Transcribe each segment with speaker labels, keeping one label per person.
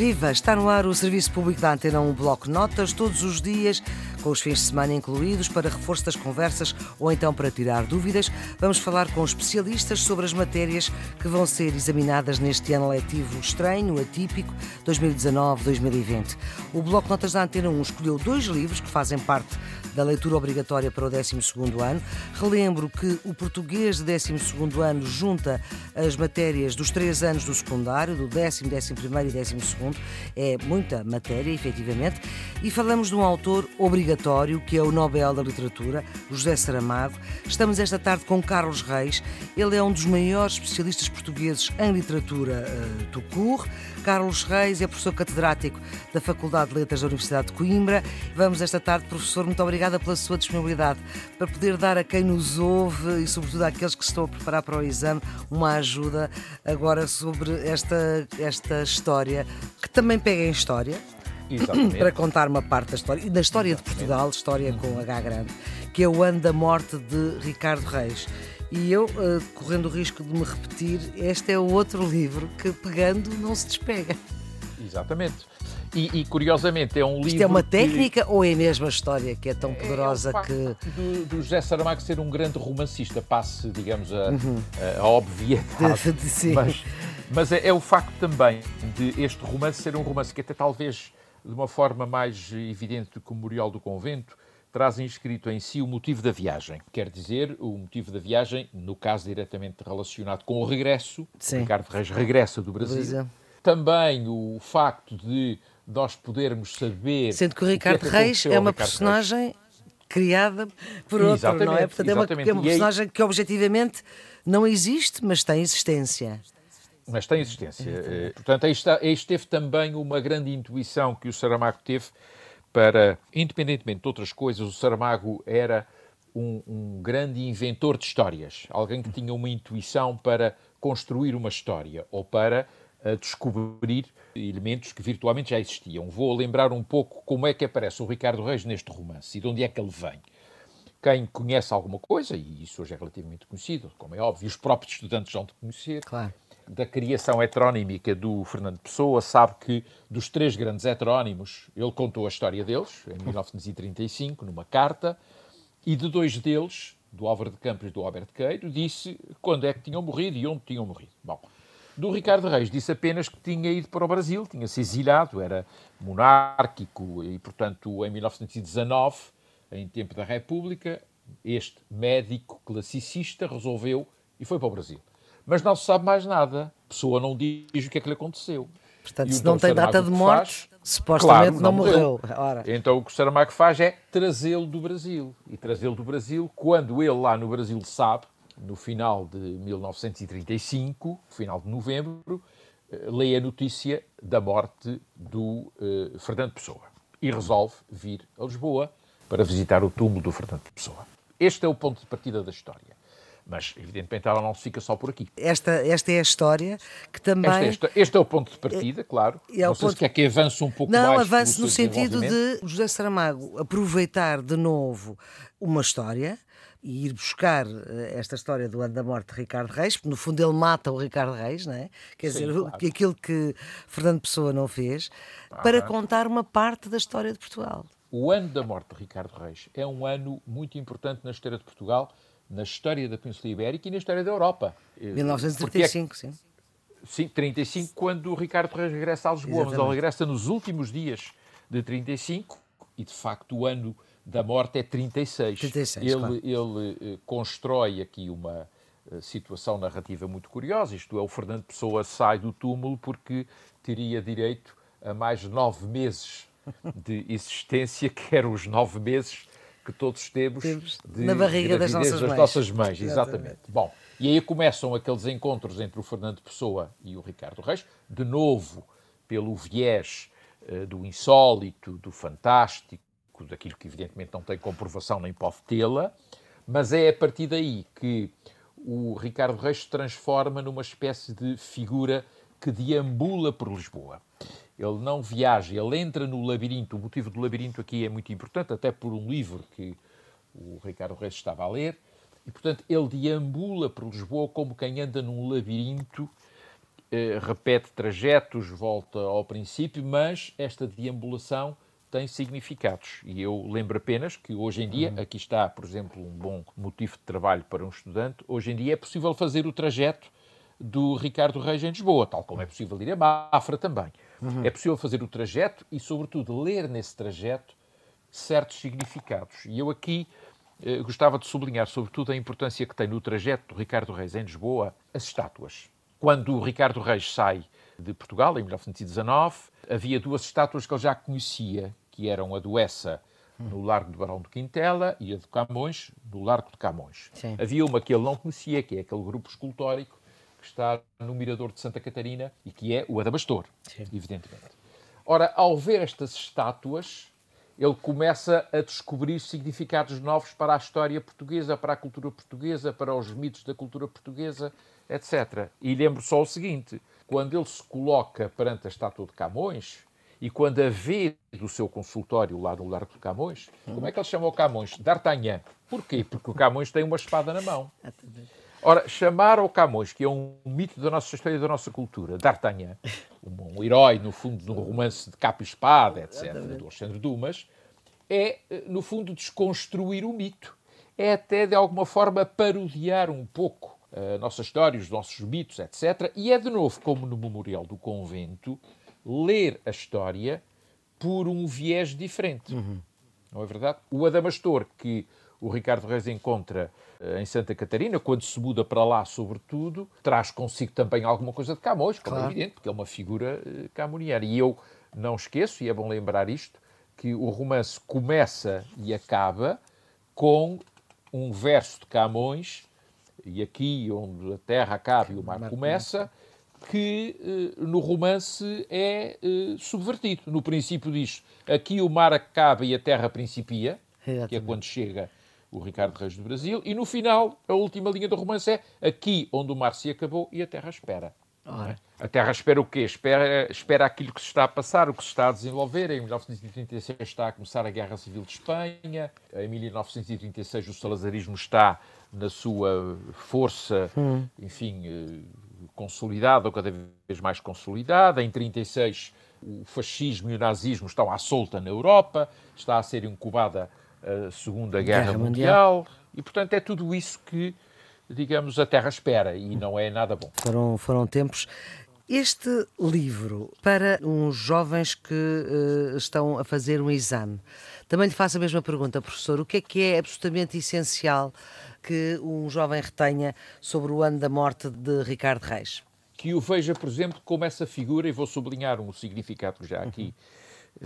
Speaker 1: Viva! Está no ar o Serviço Público da Antena 1 Bloco Notas, todos os dias, com os fins de semana incluídos, para reforço das conversas ou então para tirar dúvidas. Vamos falar com especialistas sobre as matérias que vão ser examinadas neste ano letivo estranho, atípico, 2019-2020. O Bloco Notas da Antena 1 escolheu dois livros que fazem parte da leitura obrigatória para o 12 ano. Relembro que o português de 12 ano junta as matérias dos três anos do secundário, do décimo, décimo primeiro e décimo segundo. É muita matéria, efetivamente. E falamos de um autor obrigatório, que é o Nobel da Literatura, José Saramago. Estamos esta tarde com Carlos Reis. Ele é um dos maiores especialistas portugueses em literatura uh, do CUR. Carlos Reis é professor catedrático da Faculdade de Letras da Universidade de Coimbra. Vamos esta tarde, professor, muito obrigada pela sua disponibilidade para poder dar a quem nos ouve e, sobretudo, àqueles que estão a preparar para o exame, uma ajuda agora sobre esta, esta história, que também pega em história.
Speaker 2: Exatamente.
Speaker 1: Para contar uma parte da história, e da história Exatamente. de Portugal, história com H grande, que é o ano da morte de Ricardo Reis. E eu, uh, correndo o risco de me repetir, este é o outro livro que, pegando, não se despega.
Speaker 2: Exatamente. E, e curiosamente é um livro.
Speaker 1: Isto é uma técnica que... ou é a mesma história que é tão poderosa
Speaker 2: é, é
Speaker 1: que.
Speaker 2: Do, do José Saramago ser um grande romancista, passe, digamos, a, uhum. a, a obviedade.
Speaker 1: Sim.
Speaker 2: Mas, mas é, é, o facto também de este romance ser um romance que, até talvez de uma forma mais evidente do que o Memorial do Convento, traz inscrito em si o motivo da viagem. Quer dizer, o motivo da viagem, no caso diretamente relacionado com o regresso, Sim. Ricardo Reis regressa do Brasil. Brasil. Também o facto de nós podermos saber.
Speaker 1: Sendo que o Ricardo que é que Reis é uma personagem Reis. criada por outro, exatamente, não é? Portanto, é uma, é uma personagem aí... que objetivamente não existe, mas tem existência.
Speaker 2: Mas tem existência. Eh, portanto, aí, está, aí esteve também uma grande intuição que o Saramago teve para, independentemente de outras coisas, o Saramago era um, um, grande inventor de histórias, alguém que tinha uma intuição para construir uma história ou para uh, descobrir elementos que virtualmente já existiam. Vou lembrar um pouco como é que aparece o Ricardo Reis neste romance e de onde é que ele vem. Quem conhece alguma coisa, e isso hoje é relativamente conhecido, como é óbvio, os próprios estudantes vão de conhecer,
Speaker 1: claro
Speaker 2: da criação heterónimica do Fernando Pessoa sabe que dos três grandes heterónimos, ele contou a história deles, em 1935, numa carta, e de dois deles, do Álvaro de Campos e do Alberto Queiro, disse quando é que tinham morrido e onde tinham morrido. Bom, do Ricardo Reis disse apenas que tinha ido para o Brasil, tinha se exilado, era monárquico e, portanto, em 1919, em tempo da República, este médico classicista resolveu e foi para o Brasil mas não se sabe mais nada. A pessoa não diz o que é que lhe aconteceu.
Speaker 1: Portanto, se não tem data de morte, faz, supostamente claro, não, não, morreu.
Speaker 2: morreu. Então o que o Saramago faz é trazê-lo do Brasil. E trazê-lo do Brasil quando ele lá no Brasil sabe, no final de 1935, final de novembro, eh, lê a notícia da morte do uh, Fernando Pessoa. E resolve vir a Lisboa para visitar o túmulo do Fernando Pessoa. Este é o ponto de partida da história. Mas, evidentemente, ela não se fica só por aqui.
Speaker 1: Esta, esta é a história que também.
Speaker 2: Este, este, este é o ponto de partida, claro. É não sei ponto... se quer que avance um pouco
Speaker 1: não,
Speaker 2: mais.
Speaker 1: Não, avance no sentido de José Saramago aproveitar de novo uma história e ir buscar eh, esta história do ano da morte de Ricardo Reis, porque no fundo ele mata o Ricardo Reis, não é? Quer Sim, dizer, claro. aquilo que Fernando Pessoa não fez, ah, para contar uma parte da história de Portugal.
Speaker 2: O ano da morte de Ricardo Reis é um ano muito importante na história de Portugal na história da Península Ibérica e na história da Europa.
Speaker 1: 1935, é, sim.
Speaker 2: Sim, 35, quando o Ricardo Reis regressa a Lisboa, Exatamente. mas ele regressa nos últimos dias de 35 e, de facto, o ano da morte é 36.
Speaker 1: 36
Speaker 2: ele,
Speaker 1: claro.
Speaker 2: ele eh, constrói aqui uma eh, situação narrativa muito curiosa, isto é, o Fernando Pessoa sai do túmulo porque teria direito a mais nove meses de existência, que eram os nove meses que todos temos, temos
Speaker 1: de, na barriga das nossas
Speaker 2: das
Speaker 1: mães.
Speaker 2: Nossas mães exatamente. exatamente. Bom, e aí começam aqueles encontros entre o Fernando Pessoa e o Ricardo Reis, de novo pelo viés uh, do insólito, do fantástico, daquilo que evidentemente não tem comprovação nem pode tê-la, mas é a partir daí que o Ricardo Reis se transforma numa espécie de figura que deambula por Lisboa ele não viaja, ele entra no labirinto. O motivo do labirinto aqui é muito importante, até por um livro que o Ricardo Reis estava a ler. E, portanto, ele deambula por Lisboa como quem anda num labirinto eh, repete trajetos, volta ao princípio, mas esta deambulação tem significados. E eu lembro apenas que hoje em dia, uhum. aqui está, por exemplo, um bom motivo de trabalho para um estudante, hoje em dia é possível fazer o trajeto do Ricardo Reis em Lisboa, tal como é possível ir a Mafra também. Uhum. É possível fazer o trajeto e, sobretudo, ler nesse trajeto certos significados. E eu aqui eh, gostava de sublinhar, sobretudo, a importância que tem no trajeto do Ricardo Reis em Lisboa as estátuas. Quando o Ricardo Reis sai de Portugal, em 1919, havia duas estátuas que ele já conhecia, que eram a do Essa, no Largo do Barão de Quintela, e a de Camões, no Largo de Camões. Sim. Havia uma que ele não conhecia, que é aquele grupo escultórico que está no Mirador de Santa Catarina e que é o Adabastor, Sim. evidentemente. Ora, ao ver estas estátuas, ele começa a descobrir significados novos para a história portuguesa, para a cultura portuguesa, para os mitos da cultura portuguesa, etc. E lembro só o seguinte: quando ele se coloca perante a estátua de Camões e quando a vê do seu consultório lá no Largo de Camões, como é que ele chamou Camões? D'Artagnan. Porquê? Porque o Camões tem uma espada na mão. Ora, chamar ao Camões, que é um mito da nossa história e da nossa cultura, D'Artagnan, um, um, herói, no fundo, de um romance de capa e espada, etc., do Alexandre Dumas, é, no fundo, desconstruir o mito. É até, de alguma forma, parodiar um pouco a nossa história, os nossos mitos, etc. E é, de novo, como no Memorial do Convento, ler a história por um viés diferente. Uhum. Não é verdade? O Adamastor, que o Ricardo Reis encontra eh, em Santa Catarina, quando se muda para lá, sobretudo, traz consigo também alguma coisa de Camões, como é claro. é evidente, porque é uma figura uh, camoniana. E eu não esqueço, e é bom lembrar isto, que o romance começa e acaba com um verso de Camões, e aqui onde a terra acaba e o mar começa, que uh, no romance é uh, subvertido. No princípio diz, aqui o mar acaba e a terra principia, Exatamente. que é quando chega o Ricardo Reis do Brasil, e no final, a última linha do romance é aqui onde o mar se acabou e a terra espera. A Terra espera o quê? Espera, espera aquilo que se está a passar, o que se está a desenvolver. Em 1936 está a começar a Guerra Civil de Espanha. Em 1936 o salazarismo está na sua força, hum. enfim, eh, consolidada ou cada vez mais consolidada. Em 36 o fascismo e o nazismo estão à solta na Europa. Está a ser incubada a Segunda Guerra, Guerra Mundial. Mundial. E, portanto, é tudo isso que, digamos, a Terra espera e não é nada bom.
Speaker 1: Foram, foram tempos. Este livro, para uns jovens que uh, estão a fazer um exame, também lhe faço a mesma pergunta, professor: o que é que é absolutamente essencial que um jovem retenha sobre o ano da morte de Ricardo Reis?
Speaker 2: Que o veja, por exemplo, como essa figura, e vou sublinhar um significado que já aqui uhum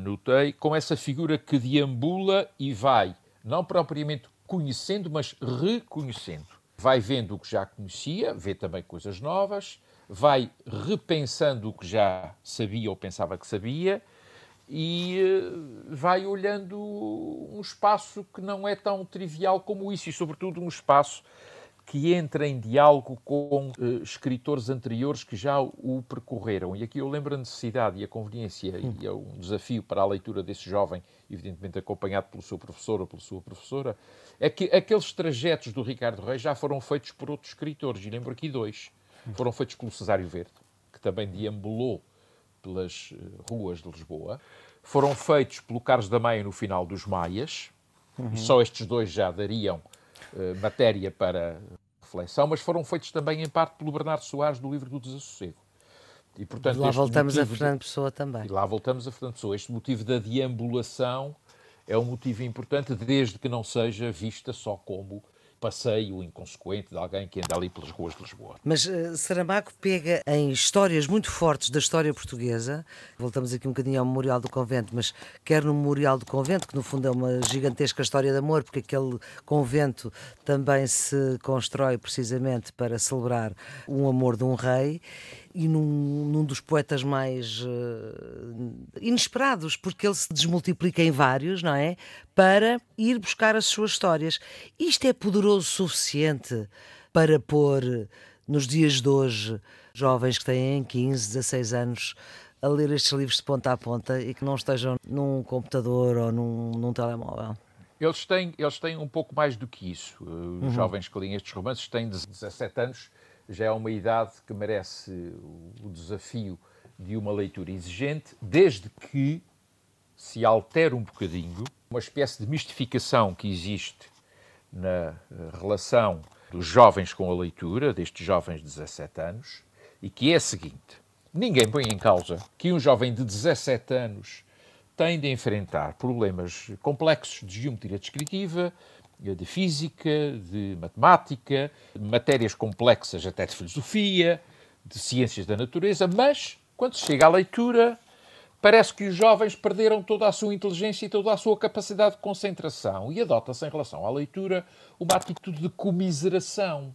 Speaker 2: notei, com essa figura que deambula e vai, não propriamente conhecendo, mas reconhecendo. Vai vendo o que já conhecia, vê também coisas novas, vai repensando o que já sabia ou pensava que sabia e eh, vai olhando um espaço que não é tão trivial como isso e, sobretudo, um espaço que entra em diálogo com uh, escritores anteriores que já o percorreram. E aqui eu lembro a necessidade e a conveniência, hum. e é um desafio para a leitura desse jovem, evidentemente acompanhado pelo seu professor ou pela sua professora, é que aqueles trajetos do Ricardo Reis já foram feitos por outros escritores, e lembro aqui dois. Foram feitos pelo Cesário Verde, que também deambulou pelas eh, ruas de Lisboa. Foram feitos pelo Carlos da Maia no final dos Maias, uhum. e só estes dois já dariam eh, matéria para reflexão, mas foram feitos também em parte pelo Bernardo Soares do livro do Desassossego.
Speaker 1: E, portanto, lá voltamos a Fernando Pessoa também.
Speaker 2: E lá voltamos a Fernando Pessoa. Este motivo da deambulação é um motivo importante, desde que não seja vista só como passeio inconsequente de alguém que anda ali pelas ruas de Lisboa.
Speaker 1: Mas uh, Saramago pega em histórias muito fortes da história portuguesa, voltamos aqui um bocadinho ao Memorial do Convento, mas quer no Memorial do Convento, que no fundo é uma gigantesca história de amor, porque aquele convento também se constrói precisamente para celebrar um amor de um rei, e num, num dos poetas mais uh, inesperados, porque ele se desmultiplica em vários, não é? Para ir buscar as suas histórias. Isto é poderoso o suficiente para pôr nos dias de hoje jovens que têm 15, 16 anos a ler estes livros de ponta a ponta e que não estejam num computador ou num, num telemóvel?
Speaker 2: Eles têm, eles têm um pouco mais do que isso. Os uhum. jovens que leem estes romances têm 17 anos já é uma idade que merece o desafio de uma leitura exigente, desde que se altere um bocadinho. Uma espécie de mistificação que existe na eh, relação dos jovens com a leitura, destes jovens de 17 anos, e que é a seguinte: ninguém põe em causa que um jovem de 17 anos tem de enfrentar problemas complexos de geometria descritiva, de física, de matemática, matérias complexas até de filosofia, de ciências da natureza, mas quando se chega à leitura, parece que os jovens perderam toda a sua inteligência e toda a sua capacidade de concentração e adota-se em relação à leitura uma atitude de comiseração.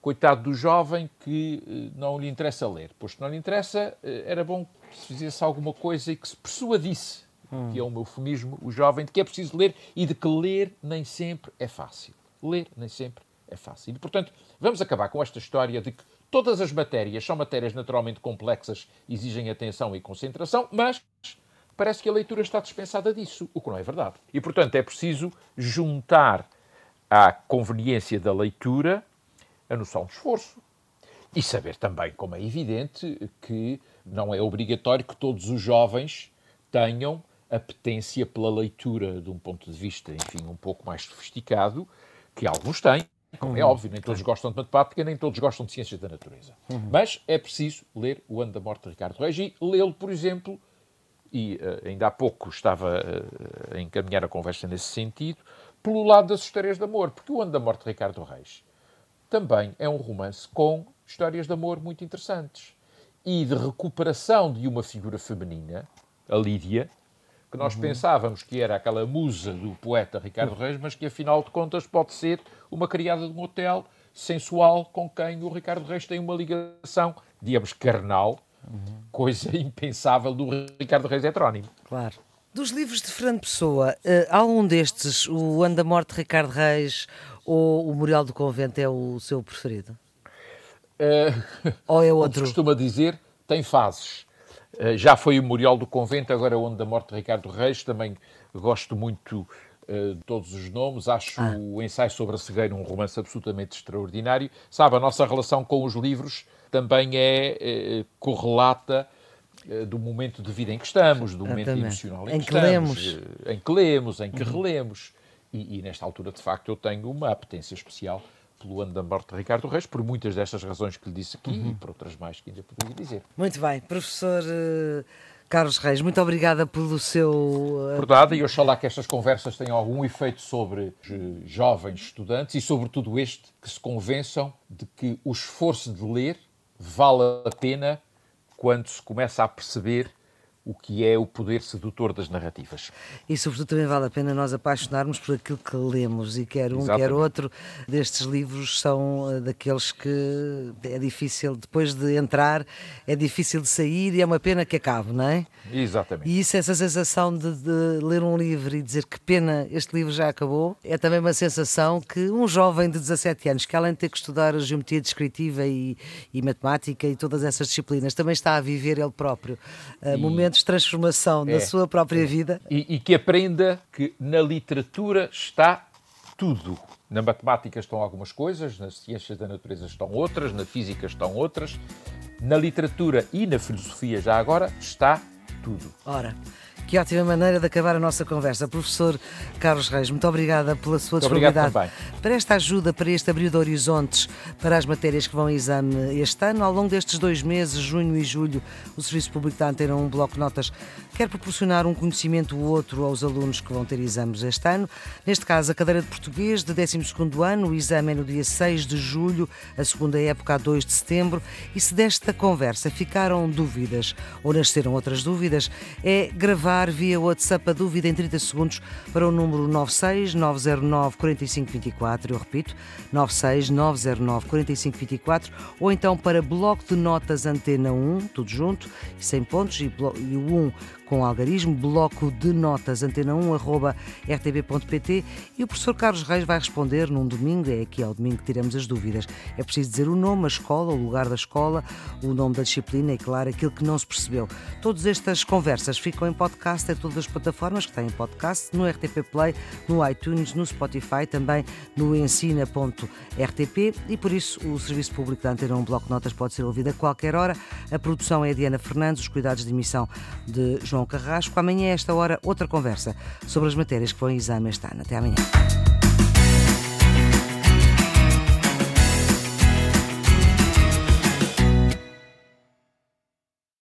Speaker 2: Coitado do jovem que eh, não lhe interessa ler. Pois não lhe interessa, eh, era bom que se fizesse alguma coisa e que se persuadisse, hum. que é um eufemismo, o jovem, de que é preciso ler e de que ler nem sempre é fácil. Ler nem sempre é fácil. E, portanto, vamos acabar com esta história de que todas as matérias são matérias naturalmente complexas, exigem atenção e concentração, mas parece que a leitura está dispensada disso, o que não é verdade. E, portanto, é preciso juntar à conveniência da leitura a noção de esforço. E saber também, como é evidente, que não é obrigatório que todos os jovens tenham apetência pela leitura de um ponto de vista, enfim, um pouco mais sofisticado, que alguns têm, como uhum. é óbvio, nem todos gostam de matemática, nem todos gostam de ciências da natureza. Uhum. Mas é preciso ler O Ano da Morte de Ricardo Reis e lê-lo, por exemplo, e uh, ainda há pouco estava uh, a encaminhar a conversa nesse sentido, pelo lado das histórias de amor, porque O Ano da Morte de Ricardo Reis também é um romance com histórias de amor muito interessantes e de recuperação de uma figura feminina, a Lídia, que nós uhum. pensávamos que era aquela musa do poeta Ricardo Reis, mas que afinal de contas pode ser uma criada de um hotel sensual com quem o Ricardo Reis tem uma ligação, digamos, carnal, uhum. coisa impensável do Ricardo Reis heterónimo.
Speaker 1: Claro. Dos livros de Fernando Pessoa, uh, algum destes, o Ano da Morte de Ricardo Reis ou o Memorial do Convento é o seu preferido?
Speaker 2: Uh, ou é outro? Como costuma dizer, tem fases. Uh, já foi o Memorial do Convento, agora é o Ano da Morte de Ricardo Reis. Também gosto muito uh, de todos os nomes. Acho ah. o Ensaio sobre a Cegueira um romance absolutamente extraordinário. Sabe, a nossa relação com os livros também é correlata do momento de vida em que estamos, do momento emocional em, em que, que, estamos, lemos. em que lemos, em que uhum. relemos. E, e, nesta altura, de facto, eu tenho uma apetência especial pelo ano da morte de Ricardo Reis, por muitas destas razões que lhe disse aqui uhum. e por outras mais que ainda poderia dizer.
Speaker 1: Muito bem. Professor uh, Carlos Reis, muito obrigada pelo seu...
Speaker 2: Por nada, e oxalá que estas conversas tenham algum efeito sobre os jovens estudantes e, sobretudo, este, que se convençam de que o esforço de ler vale a pena quando se começa a perceber o que é o poder sedutor das narrativas.
Speaker 1: E, sobretudo, também vale a pena nós apaixonarmos por aquilo que lemos, e quer um, Exatamente. quer outro destes livros são eh, daqueles que é difícil, depois de entrar, é difícil de sair e é uma pena que acabe, não é?
Speaker 2: Exatamente.
Speaker 1: E isso, essa sensação de, de ler um livro e dizer que pena este livro já acabou, é também uma sensação que um jovem de 17 anos, que além de ter que estudar a geometria descritiva e, e matemática e todas essas disciplinas, também está a viver ele próprio uh, e... momentos de transformação é, na sua própria é. vida.
Speaker 2: E, e que aprenda que na literatura está tudo. Na matemática estão algumas coisas, nas ciências da natureza estão outras, na física estão outras, na literatura e na filosofia já agora está tudo.
Speaker 1: Ora, que ótima maneira de acabar a nossa conversa. Professor Carlos Reis, muito obrigada pela sua disponibilidade para esta ajuda, para este abrir de horizontes para as matérias que vão a exame este ano. Ao longo destes dois meses, junho e julho, o Serviço Público da Antena, um bloco de notas, quer proporcionar um conhecimento ou outro aos alunos que vão ter exames este ano. Neste caso, a cadeira de português de 12 ano, o exame é no dia 6 de julho, a segunda época a 2 de setembro. E se desta conversa ficaram dúvidas ou nasceram outras dúvidas, é gravar enviar via WhatsApp a dúvida em 30 segundos para o número 96 909 4524, eu repito, 96 909 4524, ou então para bloco de notas Antena 1, tudo junto, sem pontos, e o 1 com algarismo, bloco de notas antena1.rtb.pt e o professor Carlos Reis vai responder num domingo, é aqui ao domingo que tiramos as dúvidas. É preciso dizer o nome, a escola, o lugar da escola, o nome da disciplina e, claro, aquilo que não se percebeu. Todas estas conversas ficam em podcast em todas as plataformas que têm podcast, no RTP Play, no iTunes, no Spotify, também no ensina.rtp e por isso o Serviço Público da Antena 1 Bloco de Notas pode ser ouvido a qualquer hora. A produção é a Diana Fernandes, os cuidados de emissão de João João Carrasco. Amanhã, a esta hora, outra conversa sobre as matérias que vão em exame este ano. Até amanhã.